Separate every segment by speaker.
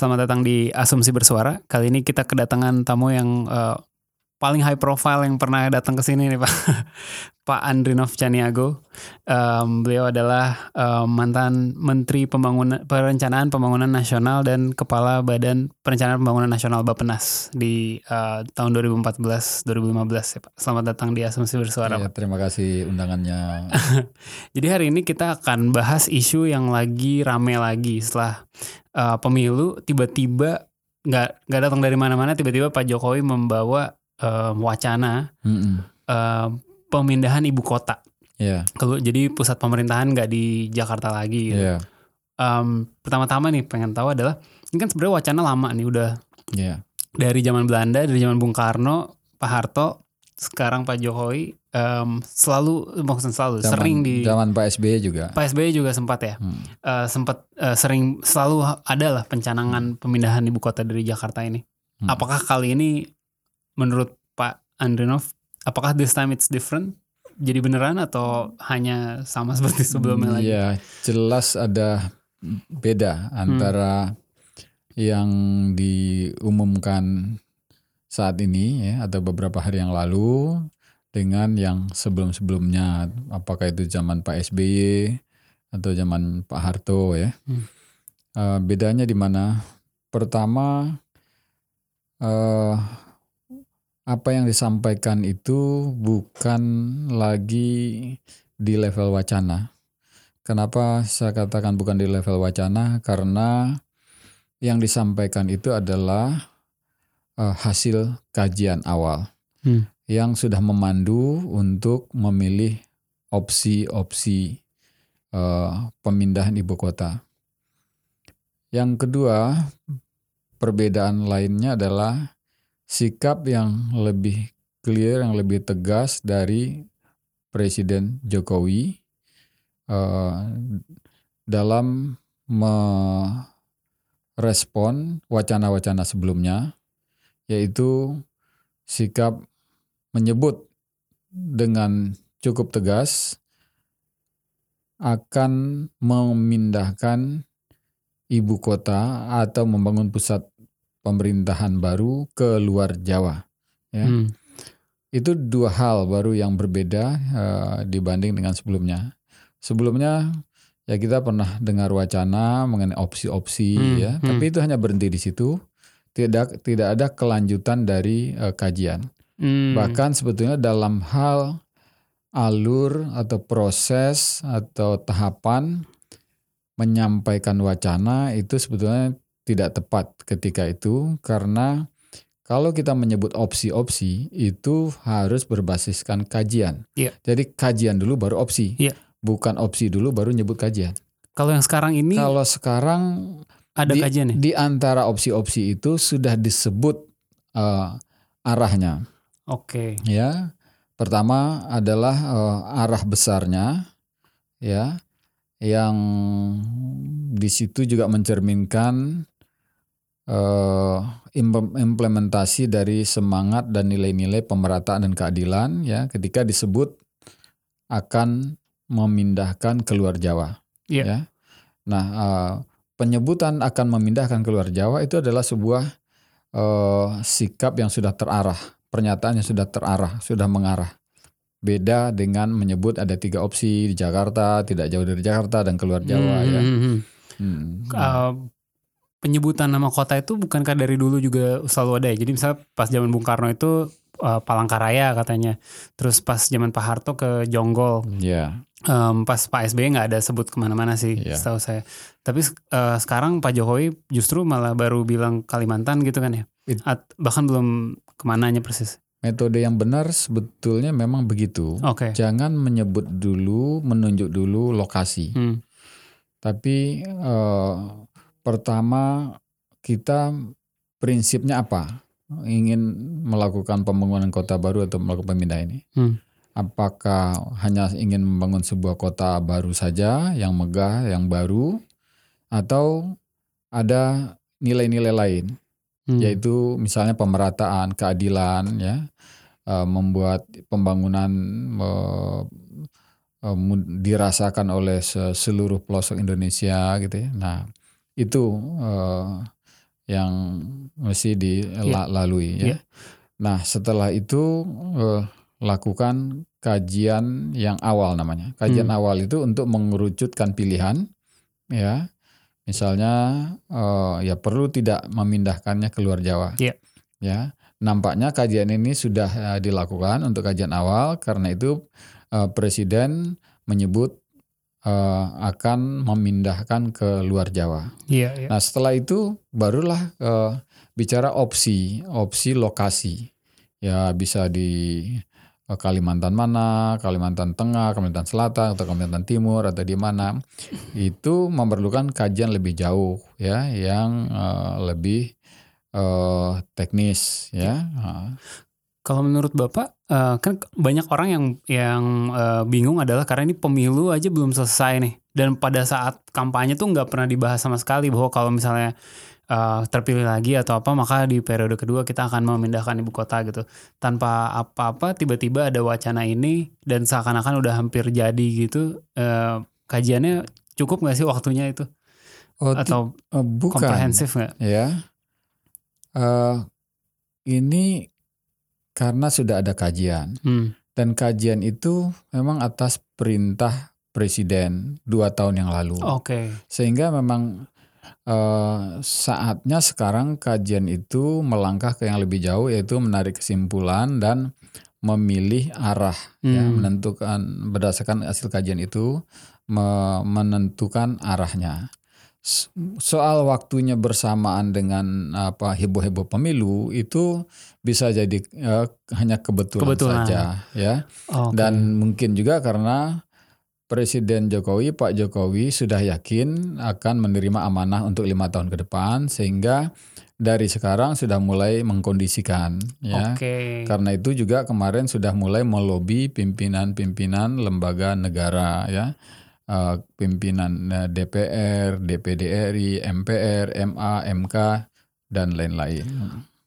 Speaker 1: Selamat datang di Asumsi Bersuara. Kali ini kita kedatangan tamu yang eh, paling high profile yang pernah datang ke sini nih Pak. Pak Andrinov Caniago. Em, beliau adalah eh, mantan Menteri Pembangunan Perencanaan Pembangunan Nasional dan Kepala Badan Perencanaan Pembangunan Nasional Bappenas di eh, tahun 2014-2015 ya Pak. Selamat datang di Asumsi Bersuara
Speaker 2: Ya,
Speaker 1: Pak.
Speaker 2: terima kasih undangannya.
Speaker 1: Jadi hari ini kita akan bahas isu yang lagi rame lagi setelah uh, pemilu tiba-tiba nggak nggak datang dari mana-mana tiba-tiba Pak Jokowi membawa uh, wacana
Speaker 2: Mm-mm.
Speaker 1: uh, pemindahan ibu kota.
Speaker 2: Ya,
Speaker 1: Kalau jadi pusat pemerintahan nggak di Jakarta lagi. Gitu.
Speaker 2: ya,
Speaker 1: Um, pertama-tama nih pengen tahu adalah ini kan sebenarnya wacana lama nih udah
Speaker 2: ya.
Speaker 1: dari zaman Belanda dari zaman Bung Karno, Pak Harto, sekarang Pak Jokowi um, selalu maksudnya selalu
Speaker 2: Zaman,
Speaker 1: sering di
Speaker 2: zaman Pak SBY juga.
Speaker 1: Pak SBY juga sempat ya,
Speaker 2: Hmm.
Speaker 1: Eh, sempat eh, sering selalu ada lah pencanangan pemindahan ibu kota dari Jakarta ini.
Speaker 2: Hmm.
Speaker 1: Apakah kali ini menurut Pak Andrinov, apakah this time it's different? Jadi beneran atau hanya sama seperti sebelumnya lagi?
Speaker 2: Ya, jelas ada beda antara yang diumumkan saat ini ya atau beberapa hari yang lalu dengan yang sebelum-sebelumnya. Apakah itu zaman Pak SBY atau zaman Pak Harto ya?
Speaker 1: Hmm.
Speaker 2: Eh, bedanya di mana? Pertama, eh, apa yang disampaikan itu bukan lagi di level wacana. Kenapa saya katakan bukan di level wacana? Karena yang disampaikan itu adalah eh, hasil kajian awal
Speaker 1: Hmm.
Speaker 2: yang sudah memandu untuk memilih opsi-opsi eh, pemindahan ibu kota. Yang kedua, perbedaan lainnya adalah sikap yang lebih clear, yang lebih tegas dari Presiden Jokowi eh, dalam merespon wacana-wacana sebelumnya, yaitu sikap menyebut dengan cukup tegas akan memindahkan ibu kota atau membangun pusat pemerintahan baru ke luar Jawa. Ya.
Speaker 1: Hmm.
Speaker 2: Itu dua hal baru yang berbeda eh, dibanding dengan sebelumnya. Sebelumnya ya kita pernah dengar wacana mengenai opsi-opsi
Speaker 1: Hmm,
Speaker 2: ya,
Speaker 1: hmm.
Speaker 2: tapi itu hanya berhenti di situ. Tidak tidak ada kelanjutan dari eh, kajian.
Speaker 1: Hmm.
Speaker 2: Bahkan sebetulnya dalam hal alur atau proses atau tahapan menyampaikan wacana itu sebetulnya tidak tepat ketika itu karena kalau kita menyebut opsi-opsi itu harus berbasiskan kajian.
Speaker 1: Iya.
Speaker 2: Jadi kajian dulu baru opsi.
Speaker 1: Iya.
Speaker 2: Bukan opsi dulu baru nyebut kajian.
Speaker 1: Kalau yang sekarang ini
Speaker 2: Kalau sekarang
Speaker 1: ada
Speaker 2: di,
Speaker 1: kajian ya?
Speaker 2: di antara opsi-opsi itu sudah disebut eh, arahnya
Speaker 1: Oke.
Speaker 2: ya pertama adalah eh, arah besarnya ya yang di situ juga mencerminkan eh, im- implementasi dari semangat dan nilai-nilai pemerataan dan keadilan ya ketika disebut akan memindahkan keluar Jawa
Speaker 1: Iya.
Speaker 2: ya nah eh, penyebutan akan memindahkan keluar Jawa itu adalah sebuah eh, sikap yang sudah terarah pernyataan yang sudah terarah, sudah mengarah. Beda dengan menyebut ada tiga opsi di Jakarta, tidak jauh dari Jakarta dan keluar Jawa
Speaker 1: Hmm,
Speaker 2: ya.
Speaker 1: hmm, hmm.
Speaker 2: Hmm.
Speaker 1: Uh, penyebutan nama kota itu bukankah dari dulu juga selalu ada ya? Jadi misalnya pas zaman Bung Karno itu uh, Palangkaraya katanya. Terus pas zaman Pak Harto ke Jonggol.
Speaker 2: Ya,
Speaker 1: Em, pas Pak SBY nggak ada sebut ke mana-mana sih,
Speaker 2: Iya.
Speaker 1: setahu saya. Tapi uh, sekarang Pak Jokowi justru malah baru bilang Kalimantan gitu kan ya?
Speaker 2: It-
Speaker 1: At- bahkan belum ke mananya persis.
Speaker 2: metode yang benar sebetulnya memang begitu.
Speaker 1: Oke.
Speaker 2: Jangan menyebut dulu, menunjuk dulu lokasi.
Speaker 1: Hmm.
Speaker 2: Tapi eh, pertama kita prinsipnya apa? Ingin melakukan pembangunan kota baru atau melakukan pemindahan ini?
Speaker 1: Hmm.
Speaker 2: Apakah hanya ingin membangun sebuah kota baru saja yang megah, yang baru, atau ada nilai-nilai lain,
Speaker 1: Hmm.
Speaker 2: yaitu misalnya pemerataan, keadilan, ya, eh, membuat pembangunan eh, mu- dirasakan oleh se- seluruh pelosok Indonesia, gitu ya. Nah, itu eh, yang mesti dilalui, ya.
Speaker 1: Iya.
Speaker 2: Nah, setelah itu eh, lakukan kajian yang awal namanya. Kajian
Speaker 1: Hmm.
Speaker 2: awal itu untuk mengerucutkan pilihan, ya. Misalnya eh, ya perlu tidak memindahkannya ke luar Jawa.
Speaker 1: Iya.
Speaker 2: Ya, nampaknya kajian ini sudah eh, dilakukan untuk kajian awal karena itu eh, Presiden menyebut eh, akan memindahkan ke luar Jawa.
Speaker 1: Iya, iya.
Speaker 2: Nah, setelah itu barulah eh, bicara opsi, opsi lokasi. Ya bisa di eh, Kalimantan mana, Kalimantan Tengah, Kalimantan Selatan atau Kalimantan Timur atau di mana. Itu memerlukan kajian lebih jauh ya, yang eh, lebih eh, teknis ya.
Speaker 1: Kalau menurut Bapak, eh, kan banyak orang yang yang eh, bingung adalah karena ini pemilu aja belum selesai nih. Dan pada saat kampanye tuh nggak pernah dibahas sama sekali bahwa kalau misalnya eh, terpilih lagi atau apa, maka di periode kedua kita akan memindahkan ibu kota gitu. Tanpa apa-apa, tiba-tiba ada wacana ini dan seakan-akan udah hampir jadi gitu. eh, kajiannya cukup nggak sih waktunya itu?
Speaker 2: oh,
Speaker 1: Atau
Speaker 2: eh, bukan
Speaker 1: komprehensif nggak?
Speaker 2: ya. Eh, ini karena sudah ada kajian.
Speaker 1: Hmm.
Speaker 2: Dan kajian itu memang atas perintah presiden dua tahun yang lalu.
Speaker 1: Oke.
Speaker 2: Sehingga memang eh, saatnya sekarang kajian itu melangkah ke yang lebih jauh yaitu menarik kesimpulan dan memilih arah ya
Speaker 1: Hmm.
Speaker 2: menentukan berdasarkan hasil kajian itu me- menentukan arahnya. Soal waktunya bersamaan dengan apa heboh-heboh pemilu itu bisa jadi eh, hanya kebetulan,
Speaker 1: Kebetulan.
Speaker 2: saja ya.
Speaker 1: Oke.
Speaker 2: Dan mungkin juga karena Presiden Jokowi, Pak Jokowi sudah yakin akan menerima amanah untuk lima tahun ke depan, sehingga dari sekarang sudah mulai mengkondisikan, ya.
Speaker 1: Oke.
Speaker 2: Karena itu juga kemarin sudah mulai melobi pimpinan-pimpinan lembaga negara, ya, Eh, pimpinan eh, DPR, DPD RI, MPR, MA, MK, dan lain-lain.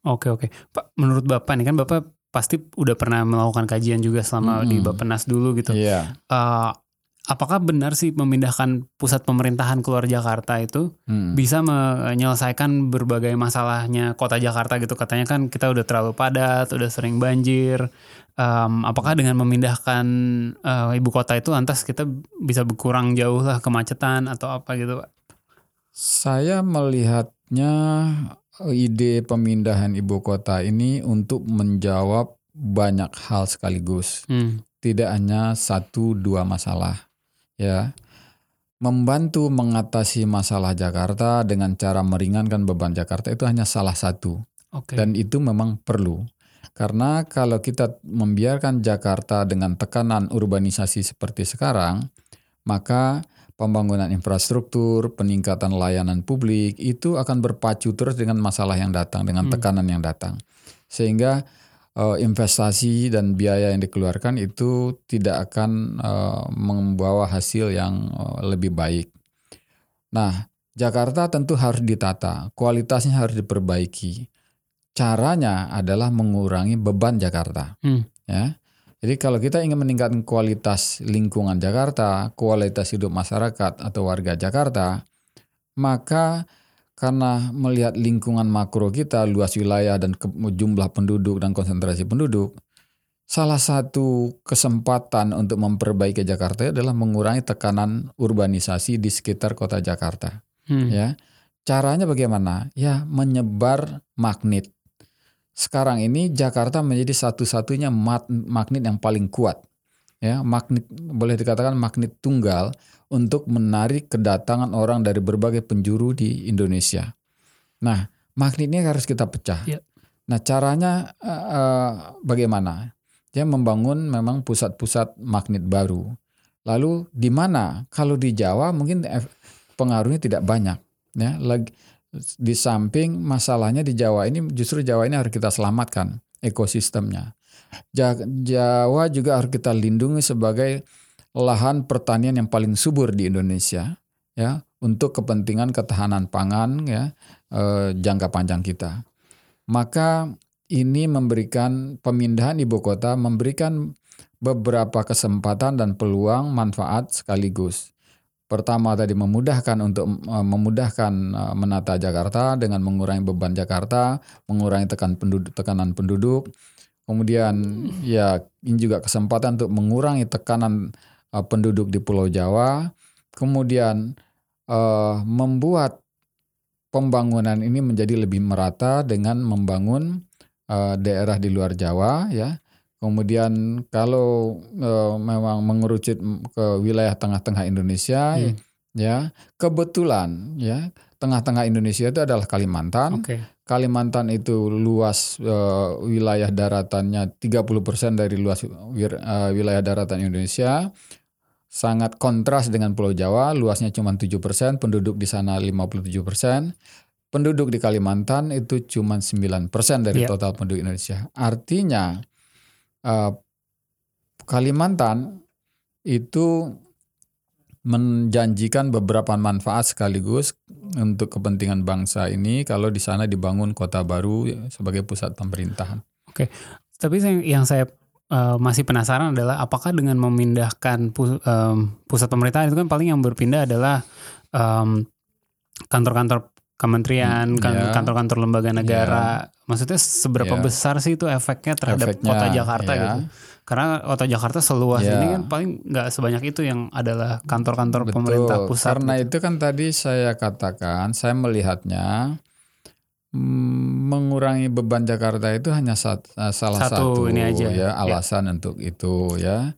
Speaker 1: Oke oke, Pak. Menurut bapak nih kan bapak pasti udah pernah melakukan kajian juga selama di
Speaker 2: Mm-mm.
Speaker 1: Bapenas dulu gitu.
Speaker 2: Iya.
Speaker 1: Eh, apakah benar sih memindahkan pusat pemerintahan keluar Jakarta itu
Speaker 2: Hmm.
Speaker 1: bisa menyelesaikan berbagai masalahnya kota Jakarta gitu? Katanya kan kita udah terlalu padat, udah sering banjir. Em, apakah dengan memindahkan eh, ibu kota itu lantas kita bisa berkurang jauh lah kemacetan atau apa gitu, Pak?
Speaker 2: Saya melihatnya eh, ide pemindahan ibu kota ini untuk menjawab banyak hal sekaligus,
Speaker 1: Hmm.
Speaker 2: tidak hanya satu dua masalah, ya. Membantu mengatasi masalah Jakarta dengan cara meringankan beban Jakarta itu hanya salah satu,
Speaker 1: Oke.
Speaker 2: dan itu memang perlu. Karena kalau kita membiarkan Jakarta dengan tekanan urbanisasi seperti sekarang, maka pembangunan infrastruktur, peningkatan layanan publik itu akan berpacu terus dengan masalah yang datang, dengan
Speaker 1: Hmm.
Speaker 2: tekanan yang datang. Sehingga eh, investasi dan biaya yang dikeluarkan itu tidak akan eh, membawa hasil yang eh, lebih baik. Nah, Jakarta tentu harus ditata, kualitasnya harus diperbaiki. Caranya adalah mengurangi beban Jakarta.
Speaker 1: Hmm.
Speaker 2: Ya. Jadi kalau kita ingin meningkatkan kualitas lingkungan Jakarta, kualitas hidup masyarakat atau warga Jakarta, maka karena melihat lingkungan makro kita, luas wilayah dan ke- jumlah penduduk dan konsentrasi penduduk, salah satu kesempatan untuk memperbaiki Jakarta adalah mengurangi tekanan urbanisasi di sekitar kota Jakarta.
Speaker 1: Hmm.
Speaker 2: Ya, caranya bagaimana? Ya, menyebar magnet. Sekarang ini Jakarta menjadi satu-satunya magnet yang paling kuat. Ya, magnet boleh dikatakan magnet tunggal untuk menarik kedatangan orang dari berbagai penjuru di Indonesia. Nah, magnetnya harus kita pecah.
Speaker 1: Ya.
Speaker 2: Nah, caranya eh, eh, bagaimana? Dia membangun memang pusat-pusat magnet baru. Lalu di mana? Kalau di Jawa mungkin pengaruhnya tidak banyak. Ya, lagi Di samping masalahnya di Jawa ini justru Jawa ini harus kita selamatkan ekosistemnya. Jawa juga harus kita lindungi sebagai lahan pertanian yang paling subur di Indonesia ya untuk kepentingan ketahanan pangan ya eh, jangka panjang kita. Maka ini memberikan pemindahan ibu kota memberikan beberapa kesempatan dan peluang manfaat sekaligus. Pertama tadi memudahkan untuk uh, memudahkan uh, menata Jakarta dengan mengurangi beban Jakarta, mengurangi tekan penduduk, tekanan penduduk. Kemudian ya ini juga kesempatan untuk mengurangi tekanan uh, penduduk di Pulau Jawa. Kemudian uh, membuat pembangunan ini menjadi lebih merata dengan membangun uh, daerah di luar Jawa ya Kemudian kalau e, memang mengerucut ke wilayah tengah-tengah Indonesia hmm. ya, kebetulan ya, tengah-tengah Indonesia itu adalah Kalimantan. Okay. Kalimantan itu luas e, wilayah daratannya 30% dari luas wir, e, wilayah daratan Indonesia. Sangat kontras dengan Pulau Jawa, luasnya cuma 7%, penduduk di sana 57%. Penduduk di Kalimantan itu cuma 9% dari yeah. total penduduk Indonesia. Artinya uh, Kalimantan itu menjanjikan beberapa manfaat sekaligus untuk kepentingan bangsa ini kalau di sana dibangun kota baru sebagai pusat pemerintahan.
Speaker 1: Oke, tapi yang saya uh, masih penasaran adalah apakah dengan memindahkan pu, um, pusat pemerintahan itu kan paling yang berpindah adalah um, kantor-kantor kementerian, hmm, iya. kantor-kantor lembaga negara. Yeah. Maksudnya seberapa yeah. besar sih itu efeknya terhadap efeknya, kota Jakarta yeah. gitu? Karena kota Jakarta seluas yeah. ini kan paling nggak sebanyak itu yang adalah kantor-kantor pemerintah pusat.
Speaker 2: Karena gitu. itu kan tadi saya katakan, saya melihatnya mm, mengurangi beban Jakarta itu hanya sat, salah satu, satu ini aja. ya alasan yeah. untuk itu ya.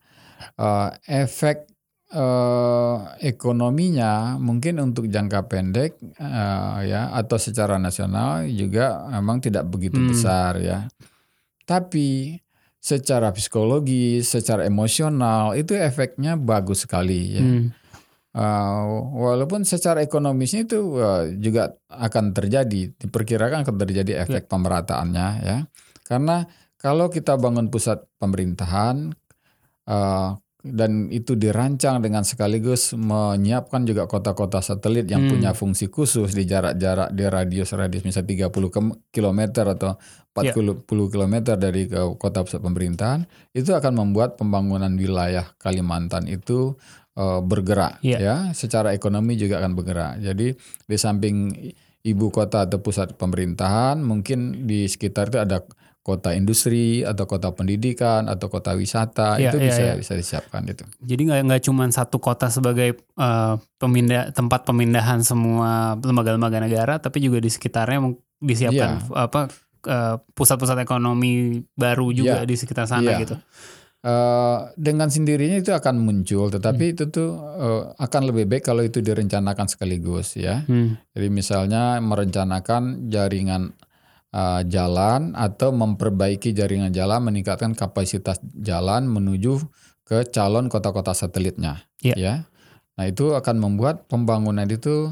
Speaker 2: Uh, efek uh, ekonominya mungkin untuk jangka pendek uh, ya atau secara nasional juga memang tidak begitu hmm. besar ya. Tapi secara psikologi, secara emosional itu efeknya bagus sekali ya. Hmm. Uh, walaupun secara ekonomisnya itu uh, juga akan terjadi, diperkirakan akan terjadi efek ya. pemerataannya ya. Karena kalau kita bangun pusat pemerintahan, uh, dan itu dirancang dengan sekaligus menyiapkan juga kota-kota satelit yang hmm. punya fungsi khusus di jarak-jarak di radius-radius misalnya 30 km atau 40 yeah. km dari kota pusat pemerintahan itu akan membuat pembangunan wilayah Kalimantan itu uh, bergerak yeah. ya secara ekonomi juga akan bergerak. Jadi di samping ibu kota atau pusat pemerintahan mungkin di sekitar itu ada kota industri atau kota pendidikan atau kota wisata ya, itu ya, bisa ya. bisa disiapkan itu.
Speaker 1: Jadi nggak nggak cuma satu kota sebagai uh, pemindah tempat pemindahan semua lembaga-lembaga negara, tapi juga di sekitarnya disiapkan ya. apa eh, pusat-pusat ekonomi baru juga ya. di sekitar sana ya. gitu.
Speaker 2: Uh, dengan sendirinya itu akan muncul, tetapi hmm. itu tuh uh, akan lebih baik kalau itu direncanakan sekaligus ya. Hmm. Jadi misalnya merencanakan jaringan uh, jalan atau memperbaiki jaringan jalan, meningkatkan kapasitas jalan menuju ke calon kota-kota satelitnya. Yeah. Ya, nah itu akan membuat pembangunan itu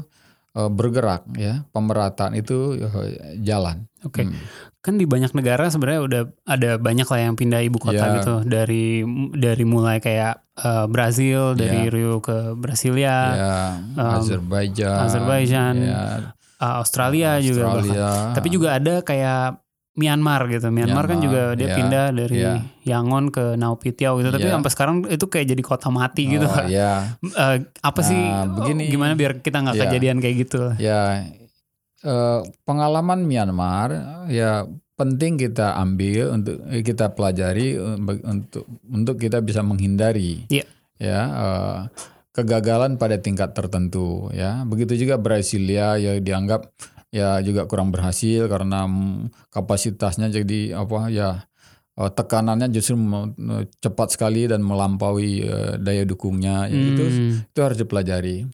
Speaker 2: uh, bergerak, ya, pemerataan itu uh, jalan.
Speaker 1: Oke, okay. hmm. kan di banyak negara sebenarnya udah ada banyak lah yang pindah ibu kota yeah. gitu dari dari mulai kayak uh, Brazil dari yeah. Rio ke Brasilia,
Speaker 2: yeah. um, Azerbaijan,
Speaker 1: Azerbaijan, yeah uh, Australia, Australia juga bahkan. Tapi juga ada kayak Myanmar gitu. Myanmar, Myanmar kan juga dia yeah, pindah dari yeah. Yangon ke Naupitiau gitu. Tapi yeah. sampai sekarang itu kayak jadi kota mati gitu.
Speaker 2: Oh, yeah.
Speaker 1: uh, apa nah, sih begini, gimana biar kita nggak yeah. kejadian kayak gitu?
Speaker 2: Ya. Yeah. Uh, pengalaman Myanmar ya penting kita ambil untuk kita pelajari untuk untuk kita bisa menghindari. Yeah. Ya. Uh, kegagalan pada tingkat tertentu ya. Begitu juga Brasilia ya dianggap ya juga kurang berhasil karena kapasitasnya jadi apa ya eh, tekanannya justru cepat sekali dan melampaui eh, daya dukungnya ya, hmm. itu itu harus dipelajari.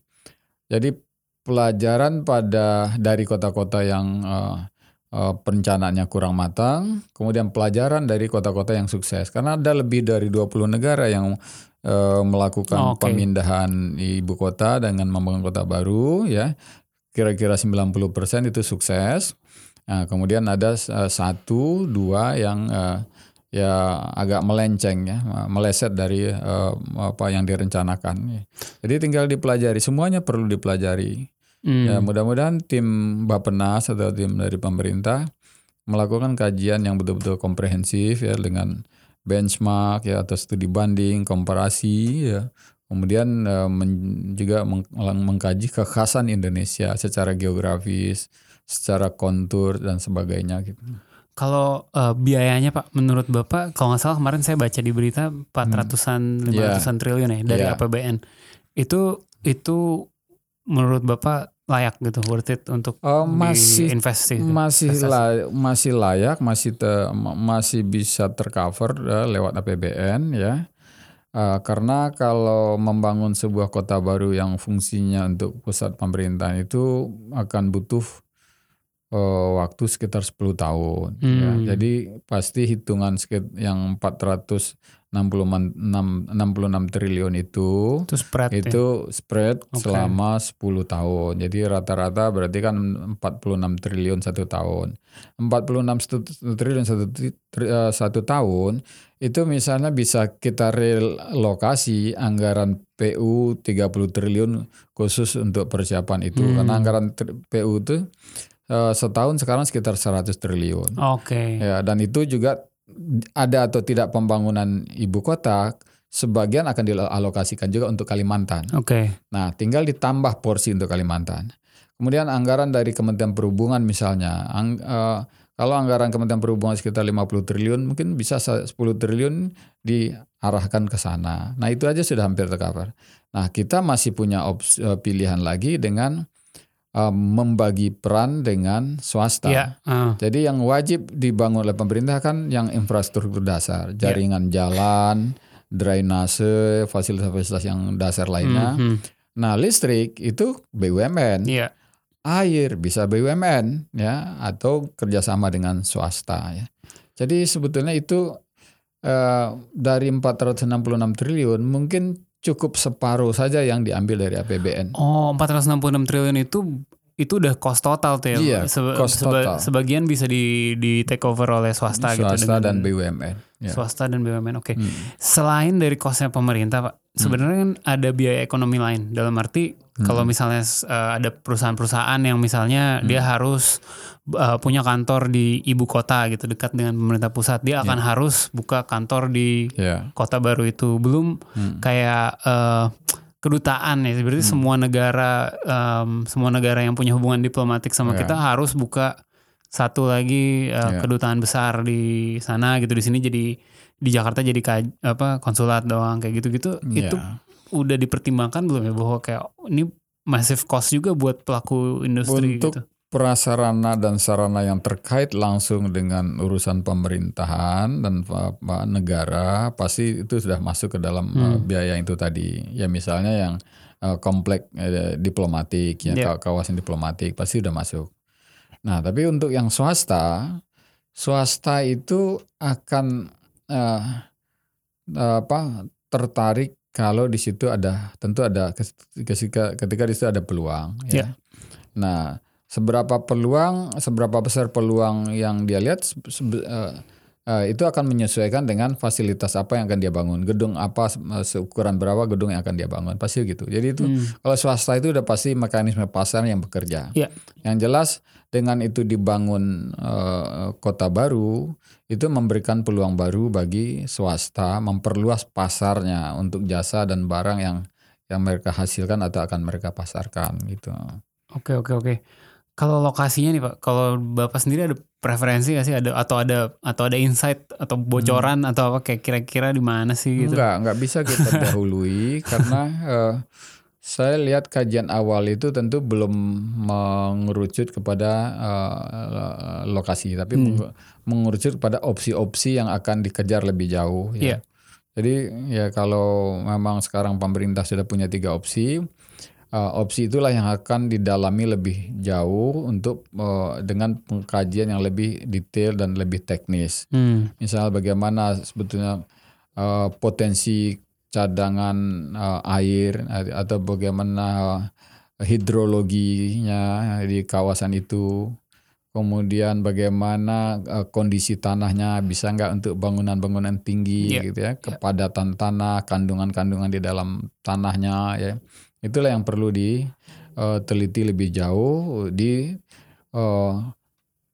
Speaker 2: Jadi pelajaran pada dari kota-kota yang uh, uh, perencanaannya kurang matang, kemudian pelajaran dari kota-kota yang sukses karena ada lebih dari 20 negara yang uh, melakukan oh, okay. pemindahan ibu kota dengan membangun kota baru ya kira-kira 90% itu sukses. Nah, kemudian ada uh, satu dua yang uh, ya agak melenceng ya, meleset dari uh, apa yang direncanakan. Jadi tinggal dipelajari, semuanya perlu dipelajari. Hmm. Ya mudah-mudahan tim Bapenas atau tim dari pemerintah melakukan kajian yang betul-betul komprehensif ya dengan benchmark ya atau studi banding, komparasi ya. Kemudian uh, men, juga meng, mengkaji kekhasan Indonesia secara geografis, secara kontur dan sebagainya gitu.
Speaker 1: Kalau uh, biayanya Pak, menurut Bapak, kalau nggak salah kemarin saya baca di berita 400-an, hmm. 500-an yeah. triliun ya dari yeah. APBN. Itu itu menurut Bapak layak gitu, worth it untuk
Speaker 2: uh, masih investasi masih la, masih layak, masih te, masih bisa tercover uh, lewat APBN ya. Uh, karena kalau membangun sebuah kota baru yang fungsinya untuk pusat pemerintahan itu akan butuh uh, waktu sekitar 10 tahun. Ya. Hmm. Ya. Jadi pasti hitungan sekitar yang 466 66 triliun itu
Speaker 1: itu spread,
Speaker 2: itu ya? spread okay. selama 10 tahun. Jadi rata-rata berarti kan 46 triliun satu tahun. 46 triliun satu, uh, satu tahun itu misalnya bisa kita relokasi anggaran PU 30 triliun khusus untuk persiapan itu hmm. karena anggaran PU itu uh, setahun sekarang sekitar 100 triliun.
Speaker 1: Oke. Okay.
Speaker 2: Ya, dan itu juga ada atau tidak pembangunan ibu kota sebagian akan dialokasikan juga untuk Kalimantan.
Speaker 1: Oke. Okay.
Speaker 2: Nah, tinggal ditambah porsi untuk Kalimantan. Kemudian anggaran dari Kementerian Perhubungan misalnya, ang, uh, kalau anggaran Kementerian Perhubungan sekitar 50 triliun, mungkin bisa 10 triliun diarahkan ke sana. Nah, itu aja sudah hampir tercover. Nah, kita masih punya opsi, uh, pilihan lagi dengan uh, membagi peran dengan swasta. Yeah. Uh. Jadi yang wajib dibangun oleh pemerintah kan yang infrastruktur dasar, ya. jaringan yeah. jalan, drainase, fasilitas-fasilitas yang dasar lainnya. Mm -hmm. Nah listrik itu BUMN.
Speaker 1: Yeah.
Speaker 2: Air bisa BUMN ya atau kerjasama dengan swasta ya. Jadi sebetulnya itu uh, dari 466 triliun mungkin cukup separuh saja yang diambil dari APBN.
Speaker 1: Oh, 466 triliun itu itu udah cost total tuh ya.
Speaker 2: Iya, Seba cost total.
Speaker 1: Sebagian bisa di di take over oleh swasta,
Speaker 2: swasta
Speaker 1: gitu
Speaker 2: Swasta dan BUMN.
Speaker 1: Ya. Swasta dan BUMN. Oke. Okay. Hmm. Selain dari costnya pemerintah, Pak, sebenarnya kan ada biaya ekonomi lain. Dalam arti hmm. kalau misalnya uh, ada perusahaan-perusahaan yang misalnya hmm. dia harus uh, punya kantor di ibu kota gitu dekat dengan pemerintah pusat, dia akan yeah. harus buka kantor di yeah. kota baru itu. Belum hmm. kayak uh, kedutaan ya berarti hmm. semua negara um, semua negara yang punya hubungan diplomatik sama yeah. kita harus buka satu lagi uh, yeah. kedutaan besar di sana gitu di sini jadi di Jakarta jadi apa konsulat doang kayak gitu-gitu yeah. itu udah dipertimbangkan belum ya bahwa kayak ini massive cost juga buat pelaku industri
Speaker 2: untuk
Speaker 1: gitu
Speaker 2: prasarana dan sarana yang terkait langsung dengan urusan pemerintahan dan negara pasti itu sudah masuk ke dalam hmm. uh, biaya itu tadi. Ya misalnya yang uh, komplek diplomatik, ya yeah. kawasan diplomatik pasti sudah masuk. Nah, tapi untuk yang swasta, swasta itu akan uh, apa tertarik kalau di situ ada tentu ada ketika ketika di situ ada peluang ya. Yeah. Nah, seberapa peluang, seberapa besar peluang yang dia lihat uh, uh, itu akan menyesuaikan dengan fasilitas apa yang akan dia bangun, gedung apa seukuran berapa gedung yang akan dia bangun, pasti gitu. Jadi itu hmm. kalau swasta itu udah pasti mekanisme pasar yang bekerja.
Speaker 1: Yeah.
Speaker 2: Yang jelas dengan itu dibangun uh, kota baru itu memberikan peluang baru bagi swasta memperluas pasarnya untuk jasa dan barang yang yang mereka hasilkan atau akan mereka pasarkan gitu.
Speaker 1: Oke oke oke. Kalau lokasinya nih Pak, kalau Bapak sendiri ada preferensi gak sih ada atau ada atau ada insight atau bocoran hmm. atau apa kayak kira-kira di mana sih gitu?
Speaker 2: Enggak, enggak bisa kita dahului karena uh, saya lihat kajian awal itu tentu belum mengerucut kepada uh, lokasi, tapi hmm. mengerucut kepada opsi-opsi yang akan dikejar lebih jauh. Ya.
Speaker 1: Yeah.
Speaker 2: Jadi ya kalau memang sekarang pemerintah sudah punya tiga opsi, uh, opsi itulah yang akan didalami lebih jauh untuk uh, dengan pengkajian yang lebih detail dan lebih teknis. Hmm. Misal bagaimana sebetulnya uh, potensi cadangan uh, air atau bagaimana hidrologinya di kawasan itu, kemudian bagaimana uh, kondisi tanahnya bisa nggak untuk bangunan-bangunan tinggi
Speaker 1: Yeah.
Speaker 2: gitu ya, kepadatan tanah, kandungan-kandungan di dalam tanahnya ya. Itulah yang perlu diteliti lebih jauh di uh,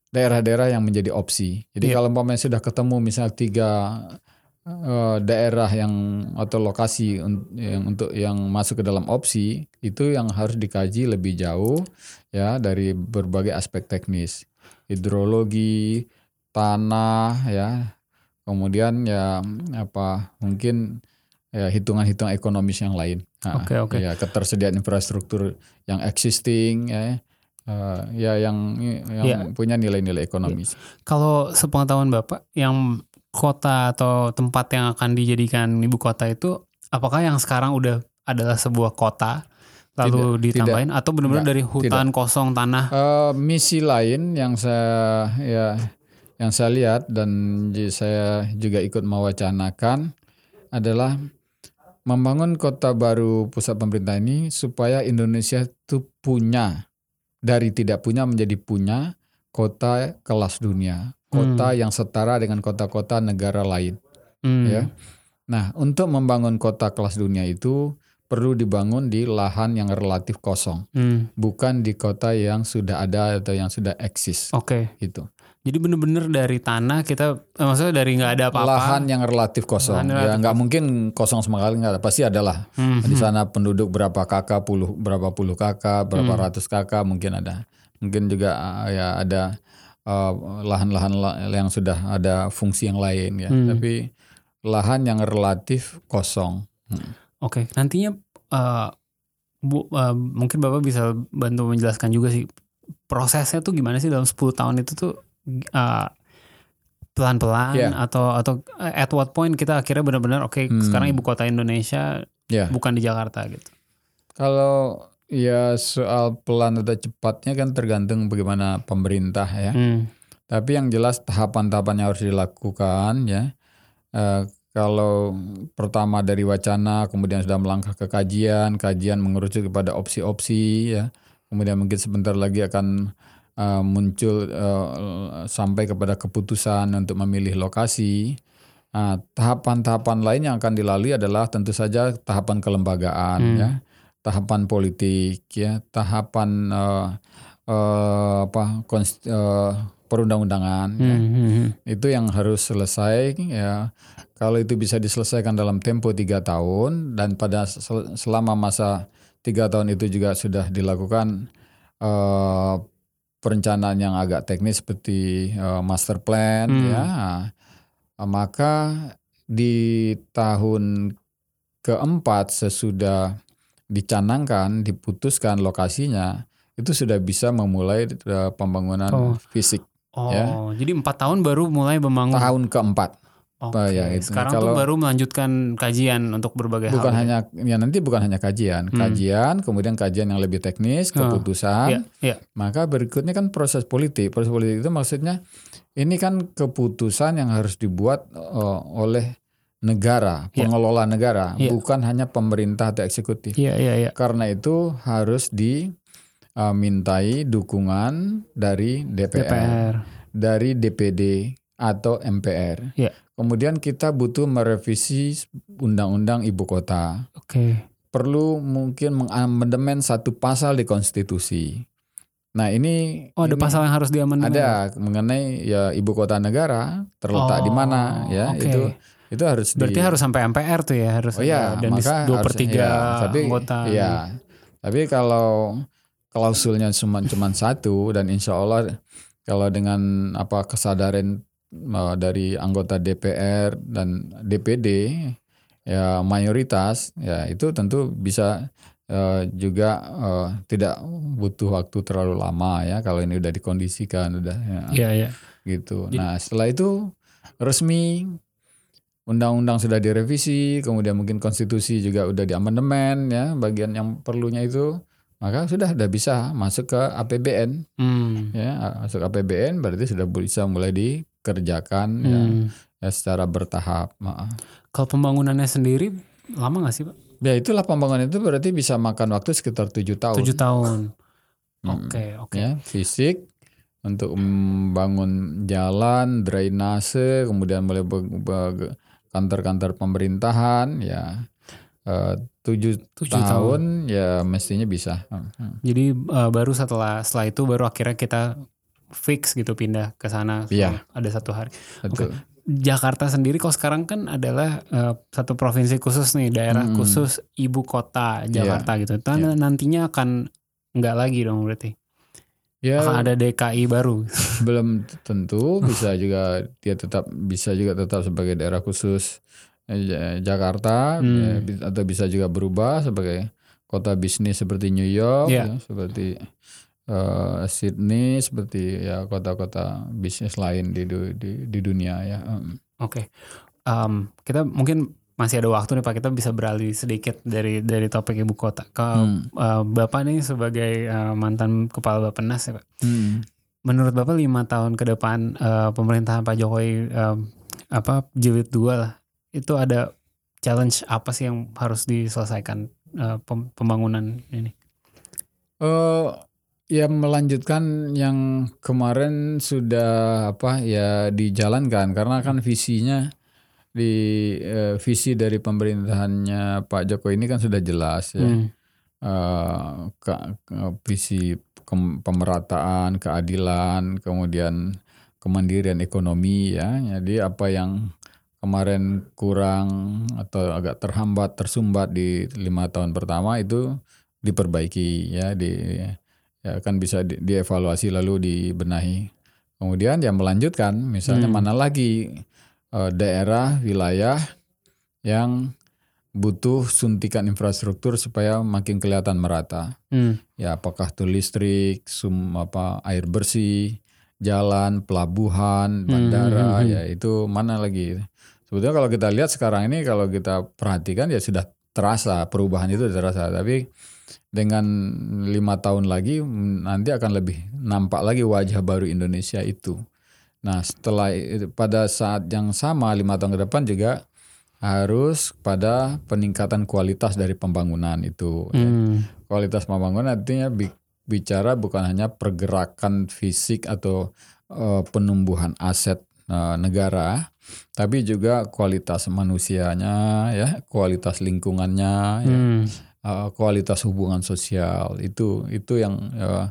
Speaker 2: daerah-daerah yang menjadi opsi. Jadi
Speaker 1: Iya.
Speaker 2: kalau umpamanya sudah ketemu misal tiga uh, daerah yang atau lokasi un- yang untuk yang masuk ke dalam opsi itu yang harus dikaji lebih jauh ya dari berbagai aspek teknis hidrologi tanah ya kemudian ya apa mungkin ya hitungan-hitungan ekonomis yang lain Nah,
Speaker 1: Oke, oke.
Speaker 2: ya ketersediaan infrastruktur yang existing ya eh, ya yang yang
Speaker 1: Ya.
Speaker 2: punya nilai-nilai ekonomis
Speaker 1: Kalau sepengetahuan Bapak, yang kota atau tempat yang akan dijadikan ibu kota itu, apakah yang sekarang udah adalah sebuah kota, lalu
Speaker 2: Tidak,
Speaker 1: ditambahin, atau benar-benar dari hutan kosong tanah?
Speaker 2: Eh, misi lain yang saya ya yang saya lihat dan saya juga ikut mewacanakan adalah membangun kota baru pusat pemerintah ini supaya Indonesia itu punya dari tidak punya menjadi punya kota kelas dunia, kota yang setara dengan kota-kota negara lain.
Speaker 1: Hmm,
Speaker 2: ya. Nah, untuk membangun kota kelas dunia itu perlu dibangun di lahan yang relatif kosong
Speaker 1: hmm,
Speaker 2: bukan di kota yang sudah ada atau yang sudah eksis
Speaker 1: Oke,
Speaker 2: gitu.
Speaker 1: Jadi benar-benar dari tanah kita, eh, maksudnya dari nggak ada apa-apa.
Speaker 2: Lahan yang relatif kosong.
Speaker 1: Lahan
Speaker 2: ya
Speaker 1: relatif
Speaker 2: nggak mungkin kosong sama sekali nggak ada. Pasti adalah
Speaker 1: Hmm,
Speaker 2: di sana penduduk berapa kakak puluh berapa puluh kakak berapa
Speaker 1: Hmm.
Speaker 2: ratus kakak mungkin ada. Mungkin juga uh, ya ada uh, lahan-lahan la- yang sudah ada fungsi yang lain ya.
Speaker 1: Hmm.
Speaker 2: Tapi lahan yang relatif kosong. Hmm.
Speaker 1: Oke, nantinya eh, Bu, eh, mungkin Bapak bisa bantu menjelaskan juga sih prosesnya tuh gimana sih dalam 10 tahun itu tuh eh, pelan-pelan
Speaker 2: Iya.
Speaker 1: atau atau eh, at what point kita akhirnya benar-benar oke
Speaker 2: Hmm.
Speaker 1: sekarang ibu kota Indonesia
Speaker 2: Ya.
Speaker 1: bukan di Jakarta gitu.
Speaker 2: Kalau ya soal pelan atau cepatnya kan tergantung bagaimana pemerintah ya.
Speaker 1: Hmm.
Speaker 2: Tapi yang jelas tahapan-tahapan yang harus dilakukan ya. Eh, kalau pertama dari wacana, kemudian sudah melangkah ke kajian, kajian mengerucut kepada opsi-opsi ya. Kemudian mungkin sebentar lagi akan eh, muncul eh, sampai kepada keputusan untuk memilih lokasi. Nah, tahapan-tahapan lain yang akan dilalui adalah tentu saja tahapan kelembagaan
Speaker 1: Hmm.
Speaker 2: ya, tahapan politik ya, tahapan eh, eh, apa konst- eh, perundang-undangan ya
Speaker 1: Hmm, hmm.
Speaker 2: itu yang harus selesai ya kalau itu bisa diselesaikan dalam tempo tiga tahun dan pada sel- selama masa tiga tahun itu juga sudah dilakukan eh, perencanaan yang agak teknis seperti eh, master plan
Speaker 1: Hmm.
Speaker 2: ya Eh, maka di tahun keempat sesudah dicanangkan diputuskan lokasinya itu sudah bisa memulai eh, pembangunan
Speaker 1: Oh.
Speaker 2: fisik
Speaker 1: Oh,
Speaker 2: Ya.
Speaker 1: jadi empat tahun baru mulai membangun.
Speaker 2: tahun keempat
Speaker 1: Oke,
Speaker 2: ya, itu.
Speaker 1: sekarang
Speaker 2: Kalau-
Speaker 1: tuh baru melanjutkan kajian untuk berbagai
Speaker 2: bukan
Speaker 1: hal.
Speaker 2: hanya ya nanti bukan hanya kajian
Speaker 1: Hmm.
Speaker 2: kajian kemudian kajian yang lebih teknis
Speaker 1: Oh,
Speaker 2: keputusan
Speaker 1: Iya, iya.
Speaker 2: maka berikutnya kan proses politik proses politik itu maksudnya ini kan keputusan yang harus dibuat eh, oleh negara
Speaker 1: Iya.
Speaker 2: pengelola negara
Speaker 1: Iya.
Speaker 2: bukan hanya pemerintah atau eksekutif
Speaker 1: Iya, iya, iya.
Speaker 2: karena itu harus dimintai dukungan dari DPR,
Speaker 1: DPR.
Speaker 2: dari DPD atau MPR
Speaker 1: Iya.
Speaker 2: Kemudian kita butuh merevisi undang-undang ibu kota
Speaker 1: Oke.
Speaker 2: perlu mungkin mengamandemen satu pasal di konstitusi. Nah ini
Speaker 1: Oh, ada
Speaker 2: ini
Speaker 1: pasal yang harus diamandemen.
Speaker 2: ada mengenai ya ibu kota negara terletak di
Speaker 1: Oh,
Speaker 2: mana ya
Speaker 1: oke.
Speaker 2: itu itu harus di
Speaker 1: Berarti harus sampai MPR tuh ya harus
Speaker 2: oh ya
Speaker 1: dan di
Speaker 2: maka
Speaker 1: dua per tiga
Speaker 2: ya, tapi
Speaker 1: anggota.
Speaker 2: ya tapi kalau klausulnya cuma cuma satu dan insya Allah kalau dengan apa kesadaran dari anggota DPR dan DPD ya mayoritas ya itu tentu bisa eh, juga eh, tidak butuh waktu terlalu lama ya kalau ini udah dikondisikan udah ya,
Speaker 1: Iya, iya.
Speaker 2: gitu.
Speaker 1: Jadi-
Speaker 2: Nah setelah itu resmi undang-undang sudah direvisi, kemudian mungkin konstitusi juga udah diamandemen ya bagian yang perlunya itu maka sudah sudah bisa masuk ke APBN
Speaker 1: Hmm.
Speaker 2: ya masuk APBN berarti sudah bisa mulai dikerjakan ya,
Speaker 1: Hmm.
Speaker 2: ya secara bertahap. Maaf.
Speaker 1: Kalau pembangunannya sendiri lama nggak sih, Pak?
Speaker 2: Ya itulah pembangunan itu berarti bisa makan waktu sekitar tujuh tahun.
Speaker 1: Tujuh tahun.
Speaker 2: Hmm.
Speaker 1: Oke, oke.
Speaker 2: Ya, fisik untuk membangun jalan, drainase, kemudian mulai kantor-kantor pemerintahan, ya eh, tujuh,
Speaker 1: Tujuh
Speaker 2: tahun, ya mestinya bisa. Hmm, hmm.
Speaker 1: Jadi uh, baru setelah setelah itu baru akhirnya kita fix gitu pindah ke sana.
Speaker 2: Iya.
Speaker 1: Ada satu hari.
Speaker 2: Betul.
Speaker 1: Jakarta sendiri kok sekarang kan adalah uh, satu provinsi khusus nih, daerah
Speaker 2: Hmm.
Speaker 1: khusus ibu kota Jakarta gitu. Itu
Speaker 2: Iya.
Speaker 1: nantinya akan nggak lagi dong berarti.
Speaker 2: Ya
Speaker 1: Akan ada DKI baru.
Speaker 2: belum tentu bisa juga dia tetap bisa juga tetap sebagai daerah khusus eh, Ja- Jakarta
Speaker 1: Hmm.
Speaker 2: ya, atau bisa juga berubah sebagai kota bisnis seperti New York
Speaker 1: Iya.
Speaker 2: ya, seperti eh, Sydney seperti ya kota-kota bisnis lain di du- di, di dunia ya Hmm.
Speaker 1: Oke. Em, kita mungkin masih ada waktu nih Pak kita bisa beralih sedikit dari dari topik ibu kota ke
Speaker 2: Hmm.
Speaker 1: eh, Bapak nih sebagai eh, mantan kepala Bappenas ya Pak.
Speaker 2: Hmm.
Speaker 1: Menurut Bapak lima tahun ke depan eh, pemerintahan Pak Jokowi em, apa jilid dua lah itu ada challenge apa sih yang harus diselesaikan pem- pembangunan ini?
Speaker 2: Eh, ya melanjutkan yang kemarin sudah apa ya dijalankan. Karena kan visinya di eh, visi dari pemerintahannya Pak Jokowi ini kan sudah jelas ya.
Speaker 1: Hmm.
Speaker 2: Eh, ke- ke- visi kem- pemerataan keadilan kemudian kemandirian ekonomi ya. Jadi apa yang kemarin kurang atau agak terhambat tersumbat di lima tahun pertama itu diperbaiki ya di ya kan bisa di- dievaluasi lalu dibenahi kemudian ya melanjutkan misalnya
Speaker 1: Hmm.
Speaker 2: mana lagi eh, daerah wilayah yang butuh suntikan infrastruktur supaya makin kelihatan merata
Speaker 1: Hmm.
Speaker 2: ya apakah itu listrik sum apa air bersih jalan pelabuhan bandara
Speaker 1: hmm, hmm.
Speaker 2: ya itu mana lagi sebetulnya kalau kita lihat sekarang ini kalau kita perhatikan ya sudah terasa perubahan itu terasa tapi dengan lima tahun lagi nanti akan lebih nampak lagi wajah baru Indonesia itu. Nah setelah pada saat yang sama lima tahun ke depan juga harus pada peningkatan kualitas dari pembangunan itu. Ya
Speaker 1: Hmm.
Speaker 2: kualitas pembangunan artinya bi- bicara bukan hanya pergerakan fisik atau eh, penumbuhan aset eh, negara, tapi juga kualitas manusianya, ya, kualitas lingkungannya, ya, Eh, kualitas hubungan sosial itu itu yang eh,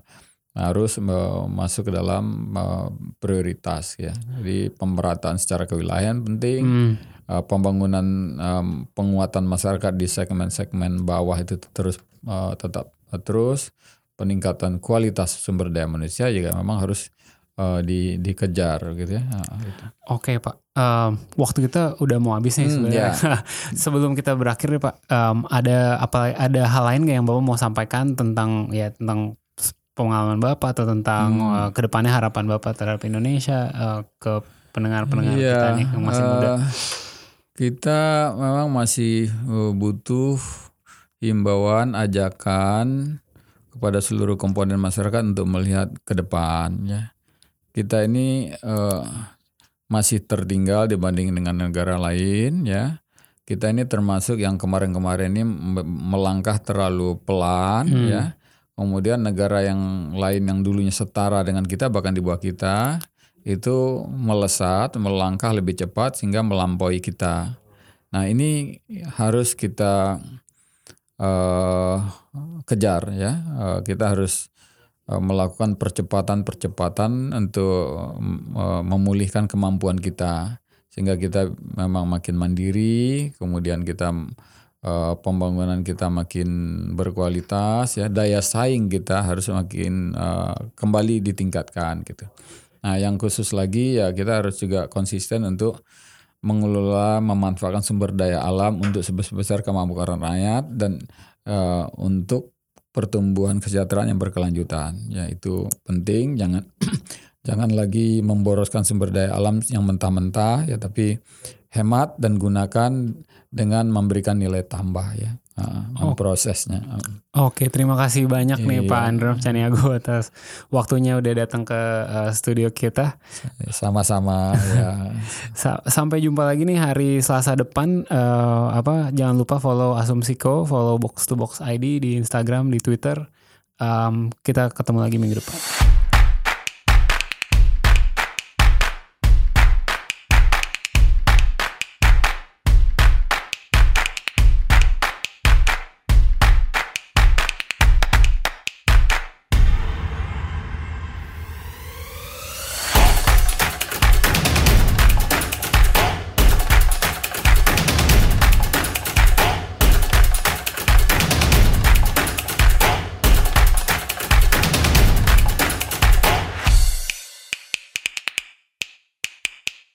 Speaker 2: harus eh, masuk ke dalam eh, prioritas ya. Jadi pemerataan secara kewilayahan penting,
Speaker 1: Hmm.
Speaker 2: eh, pembangunan em, penguatan masyarakat di segmen-segmen bawah itu terus eh, tetap eh, terus peningkatan kualitas sumber daya manusia juga memang harus eh, di, dikejar gitu ya. Nah, gitu.
Speaker 1: Oke Pak, Em, waktu kita udah mau habis nih
Speaker 2: Hmm,
Speaker 1: sebenarnya. Sebelum kita berakhir nih Pak, em, ada apa? Ada hal lain nggak yang Bapak mau sampaikan tentang ya tentang pengalaman Bapak atau tentang
Speaker 2: Hmm.
Speaker 1: eh, ke depannya harapan Bapak terhadap Indonesia eh, ke pendengar-pendengar
Speaker 2: Iya,
Speaker 1: kita nih yang masih muda.
Speaker 2: eh, Kita memang masih butuh himbauan, ajakan kepada seluruh komponen masyarakat untuk melihat ke depan ya. Kita ini eh, masih tertinggal dibanding dengan negara lain ya. Kita ini termasuk yang kemarin-kemarin ini me- melangkah terlalu pelan
Speaker 1: Hmm.
Speaker 2: ya. Kemudian negara yang lain yang dulunya setara dengan kita bahkan di bawah kita itu melesat, melangkah lebih cepat sehingga melampaui kita. Nah ini harus kita eh, kejar ya. Eh, kita harus melakukan percepatan-percepatan untuk eh, memulihkan kemampuan kita sehingga kita memang makin mandiri, kemudian kita eh, pembangunan kita makin berkualitas ya, daya saing kita harus makin eh, kembali ditingkatkan gitu. Nah, yang khusus lagi ya kita harus juga konsisten untuk mengelola, memanfaatkan sumber daya alam untuk sebesar-besar kemampuan rakyat dan eh, untuk pertumbuhan kesejahteraan yang berkelanjutan. Ya itu penting. Jangan jangan lagi memboroskan sumber daya alam yang mentah-mentah ya, tapi hemat dan gunakan dengan memberikan nilai tambah ya. Uh, memprosesnya.
Speaker 1: Oke, terima kasih banyak nih
Speaker 2: Iya.
Speaker 1: Pak Androf Caniago atas waktunya udah datang ke uh, studio kita.
Speaker 2: Sama-sama ya.
Speaker 1: Sa- sampai jumpa lagi nih hari Selasa depan. Eh, apa? Jangan lupa follow Asumsiko, follow Box to Box ID di Instagram, di Twitter. Em, kita ketemu lagi minggu depan.